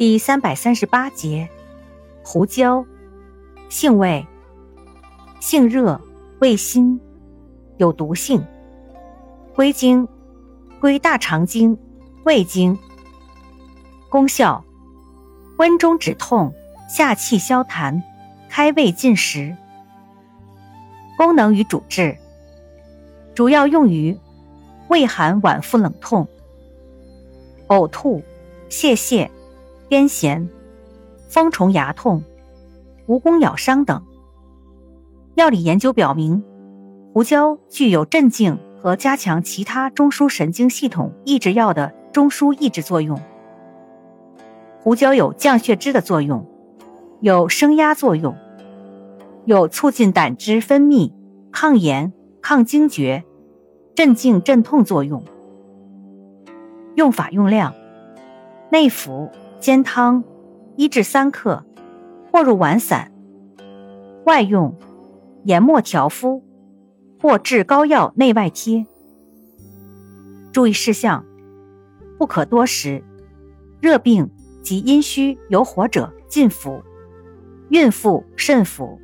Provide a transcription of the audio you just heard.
第三百三十八节，胡椒，性味，性热，味辛，有毒性。归经，归大肠经、胃经。功效，温中止痛，下气消痰，开胃进食。功能与主治，主要用于胃寒脘腹冷痛、呕吐、泄泻。癫痫、风虫牙痛、蜈蚣咬伤等。药理研究表明，胡椒具有镇静和加强其他中枢神经系统抑制药的中枢抑制作用。胡椒有降血脂的作用，有升压作用，有促进胆汁分泌、抗炎、抗惊厥、镇静镇痛作用。用法用量：内服。煎汤，一至三克，或入丸散。外用，研末调敷，或制膏药内外贴。注意事项：不可多食。热病及阴虚有火者禁服，孕妇慎服。